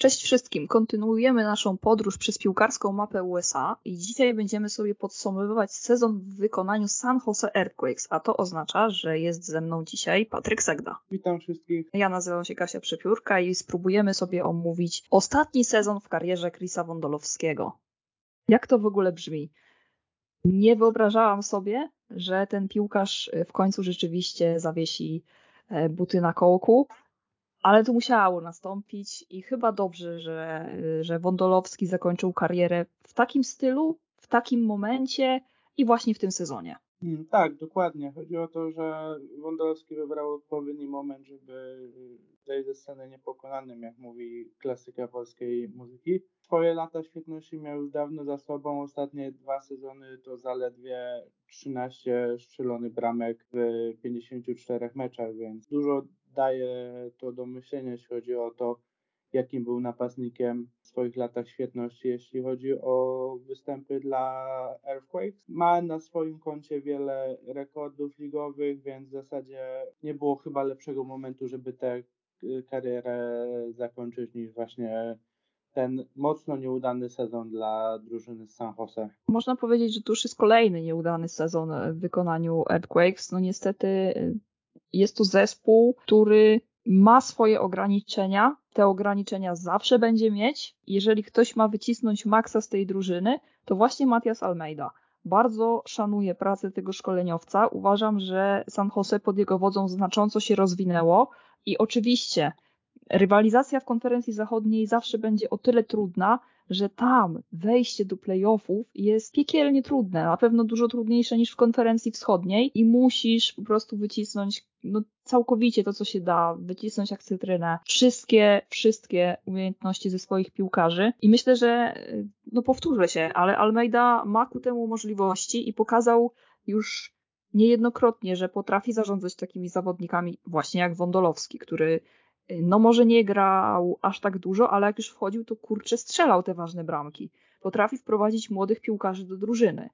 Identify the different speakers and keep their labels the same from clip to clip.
Speaker 1: Cześć wszystkim. Kontynuujemy naszą podróż przez piłkarską mapę USA i dzisiaj będziemy sobie podsumowywać sezon w wykonaniu San Jose Earthquakes, a to oznacza, że jest ze mną dzisiaj Patryk Segda.
Speaker 2: Witam wszystkich.
Speaker 1: Ja nazywam się Kasia Przepiórka i spróbujemy sobie omówić ostatni sezon w karierze Chrisa Wondolowskiego. Jak to w ogóle brzmi? Nie wyobrażałam sobie, że ten piłkarz w końcu rzeczywiście zawiesi e, buty na kołku, ale to musiało nastąpić i chyba dobrze, że, że Wondolowski zakończył karierę w takim stylu, w takim momencie i właśnie w tym sezonie.
Speaker 2: Hmm, tak, dokładnie. Chodzi o to, że Wondolowski wybrał odpowiedni moment, żeby zejść ze sceny niepokonanym, jak mówi klasyka polskiej muzyki. Swoje lata świetności miał już dawno za sobą. Ostatnie dwa sezony to zaledwie 13 strzelonych bramek w 54 meczach, więc dużo daje to do myślenia, jeśli chodzi o to, jakim był napastnikiem w swoich latach świetności, jeśli chodzi o występy dla Earthquakes. Ma na swoim koncie wiele rekordów ligowych, więc w zasadzie nie było chyba lepszego momentu, żeby tę karierę zakończyć niż właśnie ten mocno nieudany sezon dla drużyny z San Jose.
Speaker 1: Można powiedzieć, że to już jest kolejny nieudany sezon w wykonaniu Earthquakes. No niestety jest to zespół, który ma swoje ograniczenia. Te ograniczenia zawsze będzie mieć. Jeżeli ktoś ma wycisnąć maksa z tej drużyny, to właśnie Matias Almeida. Bardzo szanuję pracę tego szkoleniowca. Uważam, że San Jose pod jego wodzą znacząco się rozwinęło i oczywiście rywalizacja w konferencji zachodniej zawsze będzie o tyle trudna, że tam wejście do playoffów jest piekielnie trudne, na pewno dużo trudniejsze niż w konferencji wschodniej i musisz po prostu wycisnąć no, całkowicie to, co się da, wycisnąć jak cytrynę, wszystkie, wszystkie umiejętności ze swoich piłkarzy i myślę, że no powtórzę się, ale Almeida ma ku temu możliwości i pokazał już niejednokrotnie, że potrafi zarządzać takimi zawodnikami właśnie jak Wondolowski, który no może nie grał aż tak dużo, ale jak już wchodził, to kurczę strzelał te ważne bramki. Potrafi wprowadzić młodych piłkarzy do drużyny.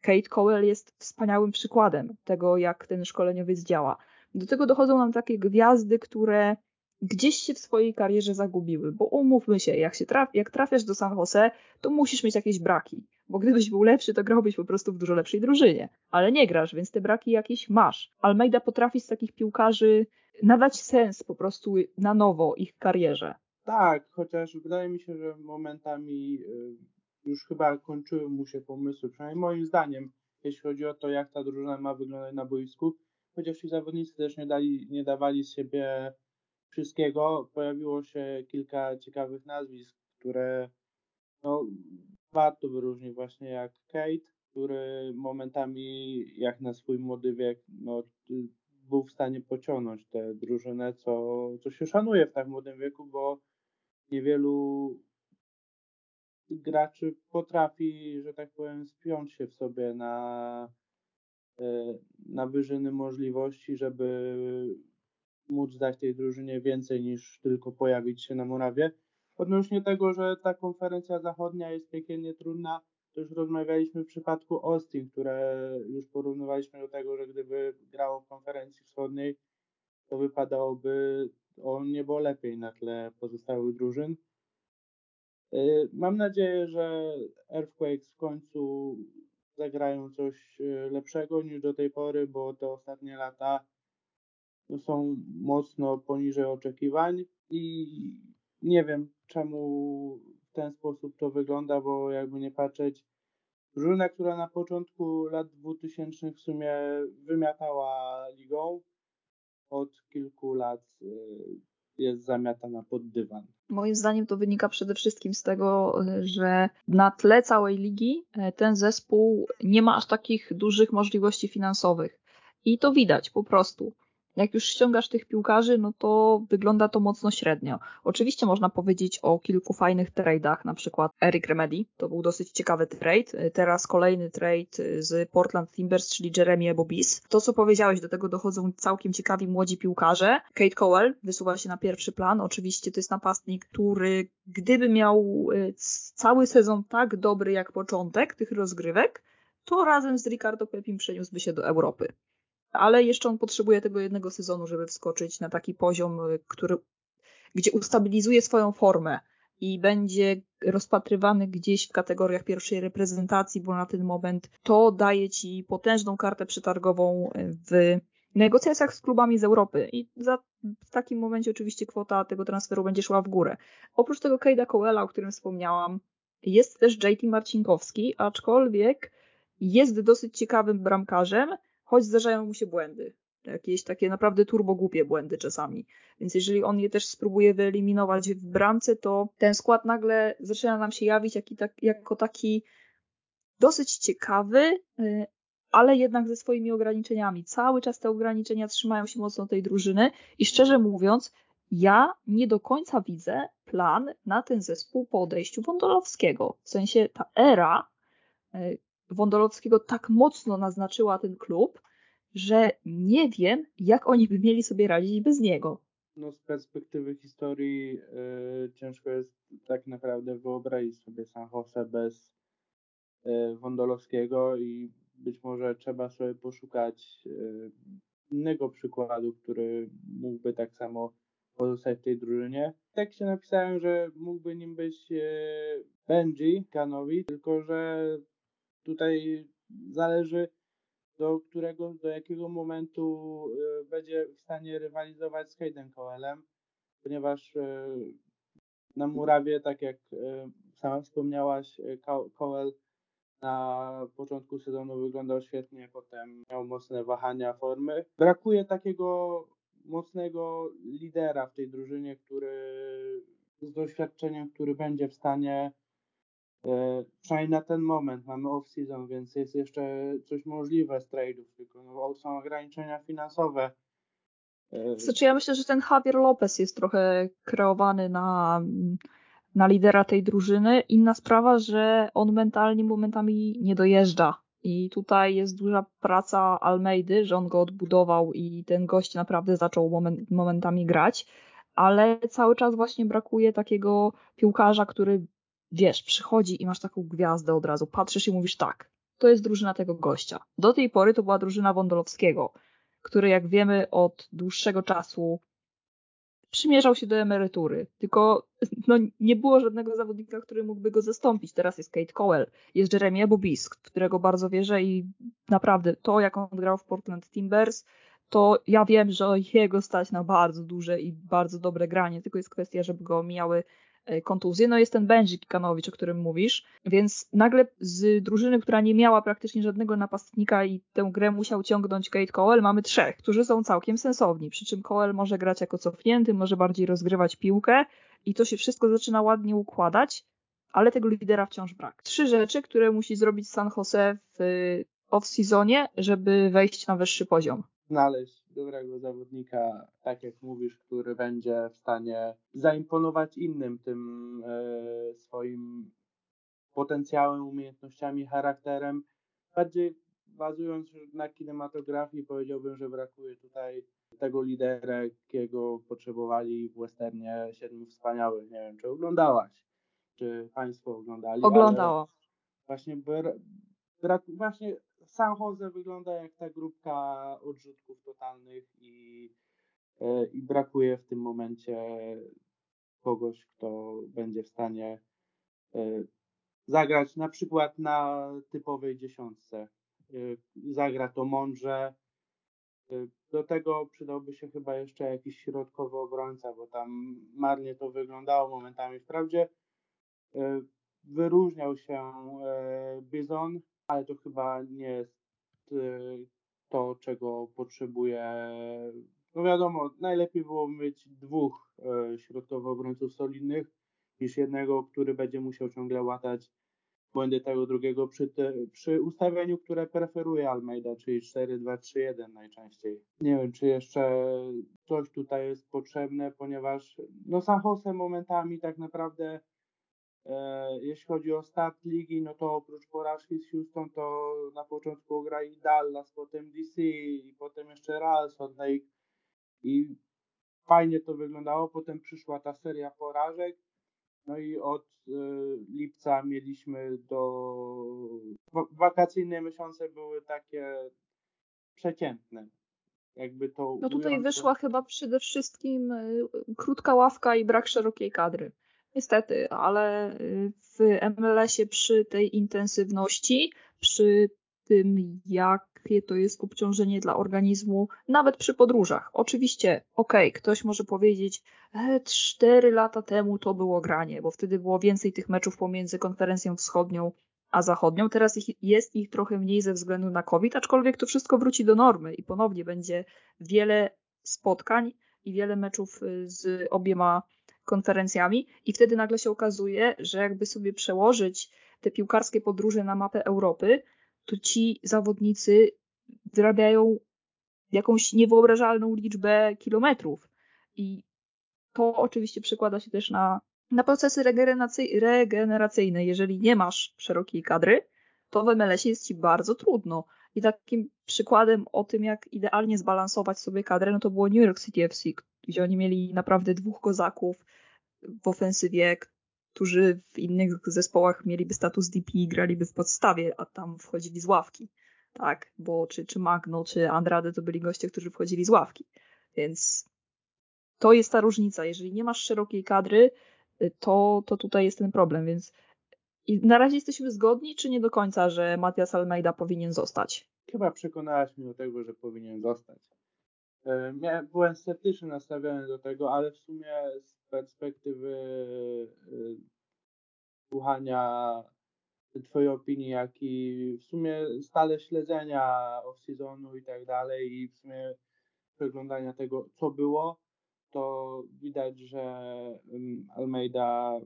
Speaker 1: Kate Cowell jest wspaniałym przykładem tego, jak ten szkoleniowiec działa. Do tego dochodzą nam takie gwiazdy, które gdzieś się w swojej karierze zagubiły, bo umówmy się, jak, się traf, jak trafiasz do San Jose, to musisz mieć jakieś braki, bo gdybyś był lepszy, to grałbyś po prostu w dużo lepszej drużynie, ale nie grasz, więc te braki jakieś masz. Almeida potrafi z takich piłkarzy nadać sens po prostu na nowo ich karierze.
Speaker 2: Tak, chociaż wydaje mi się, że momentami y, już chyba kończyły mu się pomysły, przynajmniej moim zdaniem, jeśli chodzi o to, jak ta drużyna ma wyglądać na boisku, chociaż ci zawodnicy też nie, dali, nie dawali z siebie wszystkiego. Pojawiło się kilka ciekawych nazwisk, które no, warto wyróżnić, właśnie jak Kate, który momentami, jak na swój młody wiek, no, był w stanie pociągnąć tę drużynę, co, co się szanuje w tak młodym wieku, bo niewielu graczy potrafi, że tak powiem, spiąć się w sobie na, na wyżyny możliwości, żeby móc dać tej drużynie więcej niż tylko pojawić się na murawie. Odnośnie tego, że ta konferencja zachodnia jest piekielnie trudna, to już rozmawialiśmy w przypadku Austin, które już porównywaliśmy do tego, że gdyby grało w konferencji wschodniej, to wypadałoby o niebo lepiej na tle pozostałych drużyn. Y, mam nadzieję, że Earthquakes w końcu zagrają coś y, lepszego niż do tej pory, bo te ostatnie lata są mocno poniżej oczekiwań i nie wiem czemu w ten sposób to wygląda, bo jakby nie patrzeć, drużyna, która na początku lat 2000 w sumie wymiatała ligą, od kilku lat y, jest zamiatana pod dywan.
Speaker 1: Moim zdaniem to wynika przede wszystkim z tego, że na tle całej ligi e, ten zespół nie ma aż takich dużych możliwości finansowych. I to widać po prostu jak już ściągasz tych piłkarzy, no to wygląda to mocno średnio. Oczywiście można powiedzieć o kilku fajnych trade'ach, na przykład Eric Remedy, to był dosyć ciekawy trade. Teraz kolejny trade z Portland Timbers, czyli Jeremy Bobis. To, co powiedziałeś, do tego dochodzą całkiem ciekawi młodzi piłkarze. Kate Cowell wysuwa się na pierwszy plan. Oczywiście to jest napastnik, który gdyby miał e, cały sezon tak dobry jak początek tych rozgrywek, to razem z Ricardo Pepim przeniósłby się do Europy ale jeszcze on potrzebuje tego jednego sezonu, żeby wskoczyć na taki poziom, y, który, gdzie ustabilizuje swoją formę i będzie rozpatrywany gdzieś w kategoriach pierwszej reprezentacji, bo na ten moment to daje ci potężną kartę przetargową w negocjacjach z klubami z Europy i za, w takim momencie oczywiście kwota tego transferu będzie szła w górę. Oprócz tego Kejda Coela, o którym wspomniałam, jest też JT Marcinkowski, aczkolwiek jest dosyć ciekawym bramkarzem, choć zdarzają mu się błędy. Jakieś takie naprawdę turbo głupie błędy czasami. Więc jeżeli on je też spróbuje wyeliminować w bramce, to ten skład nagle zaczyna nam się jawić jak, tak, jako taki dosyć ciekawy, y, ale jednak ze swoimi ograniczeniami. Cały czas te ograniczenia trzymają się mocno tej drużyny i szczerze mówiąc, ja nie do końca widzę plan na ten zespół po odejściu Wondolowskiego. W sensie ta era y, Wondolowskiego tak mocno naznaczyła ten klub, że nie wiem, jak oni by mieli sobie radzić bez niego.
Speaker 2: No z perspektywy historii yy, ciężko jest tak naprawdę wyobrazić sobie San Jose bez yy, Wondolowskiego i być może trzeba sobie poszukać yy, innego przykładu, który mógłby tak samo pozostać w tej drużynie. Tak się napisałem, że mógłby nim być Benji Kanowi, tylko że tutaj zależy do którego, do jakiego momentu e, będzie w stanie rywalizować z Hayden Coelem, ponieważ e, na murawie, tak jak e, sama wspomniałaś, Coel na początku sezonu wyglądał świetnie, potem miał mocne wahania formy. Brakuje takiego mocnego lidera w tej drużynie, który z doświadczeniem, który będzie w stanie przynajmniej na ten moment mamy off-season, więc jest jeszcze coś możliwe z trade'ów, tylko no, są ograniczenia finansowe.
Speaker 1: E, znaczy ja myślę, że ten Javier Lopez jest trochę kreowany na, na lidera tej drużyny. Inna sprawa, że on mentalnie momentami nie dojeżdża. I tutaj jest duża praca Almeidy, że on go odbudował i ten gość naprawdę zaczął moment, momentami grać, ale cały czas właśnie brakuje takiego piłkarza, który wiesz, przychodzi i masz taką gwiazdę od razu, patrzysz i mówisz tak, to jest drużyna tego gościa. Do tej pory to była drużyna Wondolowskiego, który jak wiemy od dłuższego czasu przymierzał się do emerytury, tylko no, nie było żadnego zawodnika, który mógłby go zastąpić. Teraz jest Kate Cowell, jest Jeremy Bobisk, w którego bardzo wierzę i naprawdę to, jak on grał w Portland Timbers, to ja wiem, że jego stać na bardzo duże i bardzo dobre granie, tylko jest kwestia, żeby go mijały E, kontuzję. No jest ten Benji Kikanowicz, o którym mówisz, więc nagle z drużyny, która nie miała praktycznie żadnego napastnika i tę grę musiał ciągnąć Kate Cowell, mamy trzech, którzy są całkiem sensowni, przy czym Cowell może grać jako cofnięty, może bardziej rozgrywać piłkę i to się wszystko zaczyna ładnie układać, ale tego lidera wciąż brak. Trzy rzeczy, które musi zrobić San Jose w off-seasonie, żeby wejść na wyższy poziom.
Speaker 2: Znaleźć dobrego zawodnika, tak jak mówisz, który będzie w stanie zaimponować innym tym e, swoim potencjałem, umiejętnościami, charakterem. Bardziej bazując na kinematografii, powiedziałbym, że brakuje tutaj tego lidera, jakiego potrzebowali w westernie Siedmiu Wspaniałych. Nie wiem, czy oglądałaś, czy Państwo oglądali.
Speaker 1: Oglądało.
Speaker 2: Właśnie, brak, właśnie San Jose wygląda jak ta grupka odrzutków totalnych i, e, i brakuje w tym momencie kogoś, kto będzie w stanie e, zagrać na przykład na typowej dziesiątce. E, zagra to mądrze. Do tego przydałby się chyba jeszcze jakiś środkowy obrońca, bo tam marnie to wyglądało momentami. Wprawdzie wyróżniał się Bizon, ale to chyba nie jest y, to, czego potrzebuje. No wiadomo, najlepiej było mieć dwóch y, środkowych obrońców solidnych niż jednego, który będzie musiał ciągle łatać błędy tego drugiego przy, te, przy ustawieniu, które preferuje Almeida, czyli 4-2-3-1 najczęściej. Nie wiem, czy jeszcze coś tutaj jest potrzebne, ponieważ no San Jose momentami tak naprawdę jeśli chodzi o start ligi, no to oprócz porażki z Houston, to na początku grali Dallas, potem DC i potem jeszcze Real Salt Lake i fajnie to wyglądało. Potem przyszła ta seria porażek. No i od y, lipca mieliśmy do. Wakacyjne miesiące były takie przeciętne. Jakby to.
Speaker 1: No tutaj wyszła chyba przede wszystkim y, krótka ławka i brak szerokiej kadry Niestety, ale y, w MLS-ie przy tej intensywności, przy tym, jakie to jest obciążenie dla organizmu, nawet przy podróżach. Oczywiście, okej, okay, ktoś może powiedzieć, e, 4 lata temu to było granie, bo wtedy było więcej tych meczów pomiędzy konferencją wschodnią a zachodnią. Teraz ich, jest ich trochę mniej ze względu na COVID, aczkolwiek to wszystko wróci do normy i ponownie będzie wiele spotkań i wiele meczów y, z obiema konferencjami i wtedy nagle się okazuje, że jakby sobie przełożyć te piłkarskie podróże na mapę Europy, to ci zawodnicy wyrabiają jakąś niewyobrażalną liczbę kilometrów. I to oczywiście przekłada się też na, na procesy regeneracyjne. Jeżeli nie masz szerokiej kadry, to w MLS jest ci bardzo trudno. I takim przykładem o tym, jak idealnie zbalansować sobie kadrę, no to było New York City FC, gdzie oni mieli naprawdę dwóch kozaków w ofensywie, którzy w innych zespołach mieliby status DP i graliby w podstawie, a tam wchodzili z ławki. Tak, bo czy, czy Magno, czy Andrade to byli goście, którzy wchodzili z ławki. Więc to jest ta różnica. Jeżeli nie masz szerokiej kadry, to, to tutaj jest ten problem, więc na razie jesteśmy zgodni, czy nie do końca, że Matias Almeida powinien zostać?
Speaker 2: Chyba przekonałaś mnie do tego, że powinien zostać. Ja byłem sceptycznie nastawiony do tego, ale w sumie z perspektywy y, słuchania Twojej opinii, jak i w sumie stale śledzenia off-seasonu i tak dalej i w sumie przeglądania tego, co było, to widać, że Almeida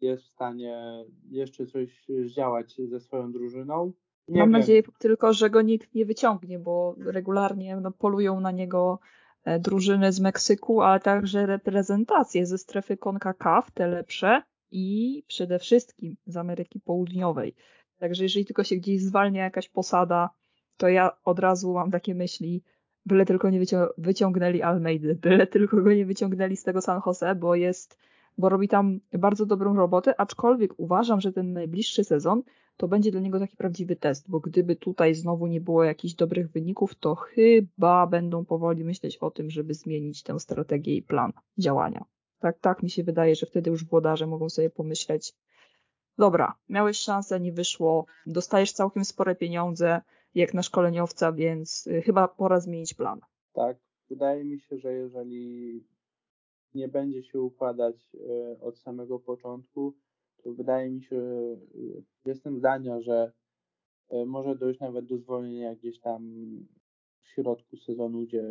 Speaker 2: jest w stanie jeszcze coś zdziałać ze swoją drużyną.
Speaker 1: Nie Mam wiem. nadzieję tylko, że go nikt nie wyciągnie, bo regularnie no, polują na niego e, drużyny z Meksyku, ale także reprezentacje ze strefy CONCACAF, te lepsze i przede wszystkim z Ameryki Południowej. Także jeżeli tylko się gdzieś zwalnia jakaś posada, to ja od razu mam takie myśli, byle tylko nie wyciągnęli Almeidy, byle tylko go nie wyciągnęli z tego San Jose, bo jest, bo robi tam bardzo dobrą robotę, aczkolwiek uważam, że ten najbliższy sezon to będzie dla niego taki prawdziwy test, bo gdyby tutaj znowu nie było jakichś dobrych wyników, to chyba będą powoli myśleć o tym, żeby zmienić tę strategię i plan działania. Tak, tak mi się wydaje, że wtedy już włodarze mogą sobie pomyśleć, dobra, miałeś szansę, nie wyszło, dostajesz całkiem spore pieniądze, jak na szkoleniowca, więc y, chyba pora zmienić plan.
Speaker 2: Tak, wydaje mi się, że jeżeli nie będzie się układać y, od samego początku, to wydaje mi się, y, jestem zdania, że może dojść nawet do zwolnienia gdzieś tam w środku sezonu, gdzie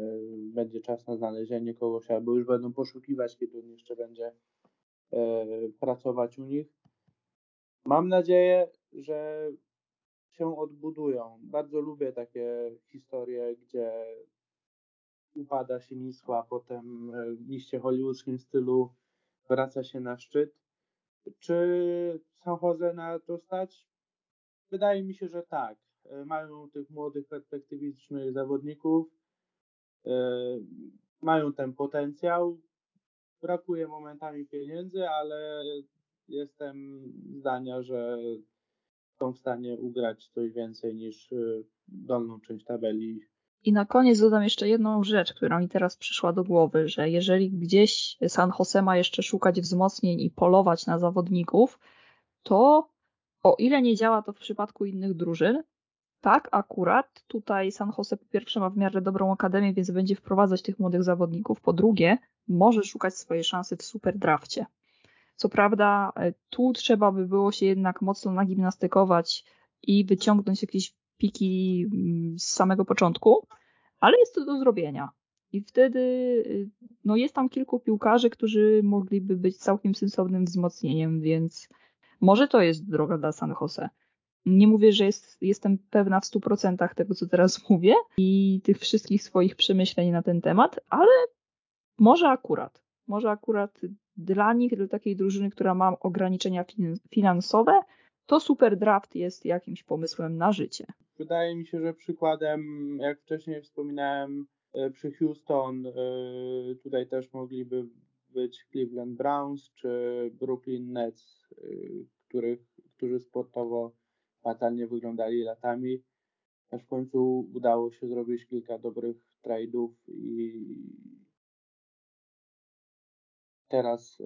Speaker 2: będzie czas na znalezienie kogoś, albo już będą poszukiwać, kiedy on jeszcze będzie pracować u nich. Mam nadzieję, że się odbudują. Bardzo lubię takie historie, gdzie upada się nisko, a potem e, w liście hollywoodzkim stylu wraca się na szczyt. Czy San Jose na to stać? Wydaje mi się, że tak. E, mają tych młodych, perspektywicznych zawodników, e, mają ten potencjał. Brakuje momentami pieniędzy, ale jestem zdania, że są w stanie ugrać coś więcej niż y, dolną część tabeli.
Speaker 1: I na koniec dodam jeszcze jedną rzecz, która mi teraz przyszła do głowy, że jeżeli gdzieś San Jose ma jeszcze szukać wzmocnień i polować na zawodników, to o ile nie działa to w przypadku innych drużyn, tak akurat tutaj San Jose po pierwsze ma w miarę dobrą akademię, więc będzie wprowadzać tych młodych zawodników, po drugie może szukać swojej szansy w super drafcie. Co prawda, e, tu trzeba by było się jednak mocno nagimnastykować i wyciągnąć jakieś piki mm, z samego początku, ale jest to do zrobienia. I wtedy y, no jest tam kilku piłkarzy, którzy mogliby być całkiem sensownym wzmocnieniem, więc może to jest droga dla San Jose. Nie mówię, że jest, jestem pewna w 100% tego, co teraz mówię i tych wszystkich swoich przemyśleń na ten temat, ale może akurat. Może akurat dla nich, dla takiej drużyny, która ma ograniczenia finansowe, to super draft jest jakimś pomysłem na życie.
Speaker 2: Wydaje mi się, że przykładem, jak wcześniej wspominałem, e, przy Houston, e, tutaj też mogliby być Cleveland Browns czy Brooklyn Nets, e, których, którzy sportowo fatalnie wyglądali latami. Aż w końcu udało się zrobić kilka dobrych trade'ów i teraz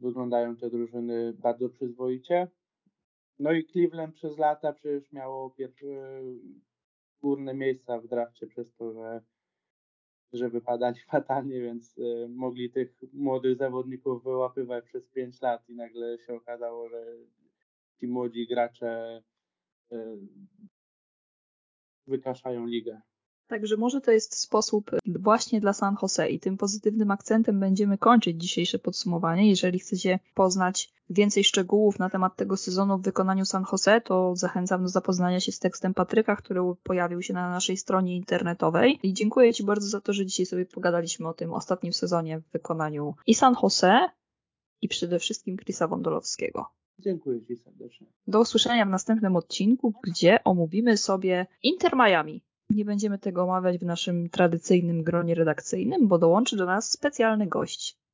Speaker 2: wyglądają te drużyny bardzo przyzwoicie. No i Cleveland przez lata przecież miało pierwsze górne miejsca w drafcie przez to, że, że wypadali fatalnie, więc y, mogli tych młodych zawodników wyłapywać przez 5 lat i nagle się okazało, że ci młodzi gracze y, wykaszają ligę.
Speaker 1: Także może to jest sposób właśnie dla San Jose i tym pozytywnym akcentem będziemy kończyć dzisiejsze podsumowanie. Jeżeli chcecie poznać więcej szczegółów na temat tego sezonu w wykonaniu San Jose, to zachęcam do zapoznania się z tekstem Patryka, który pojawił się na naszej stronie internetowej. I dziękuję Ci bardzo za to, że dzisiaj sobie pogadaliśmy o tym ostatnim sezonie w wykonaniu i San Jose, i przede wszystkim Chrisa Wondolowskiego.
Speaker 2: Dziękuję Ci serdecznie.
Speaker 1: Do usłyszenia w następnym odcinku, gdzie omówimy sobie Inter Miami. Nie będziemy tego omawiać w naszym tradycyjnym gronie redakcyjnym, bo dołączy do nas specjalny gość.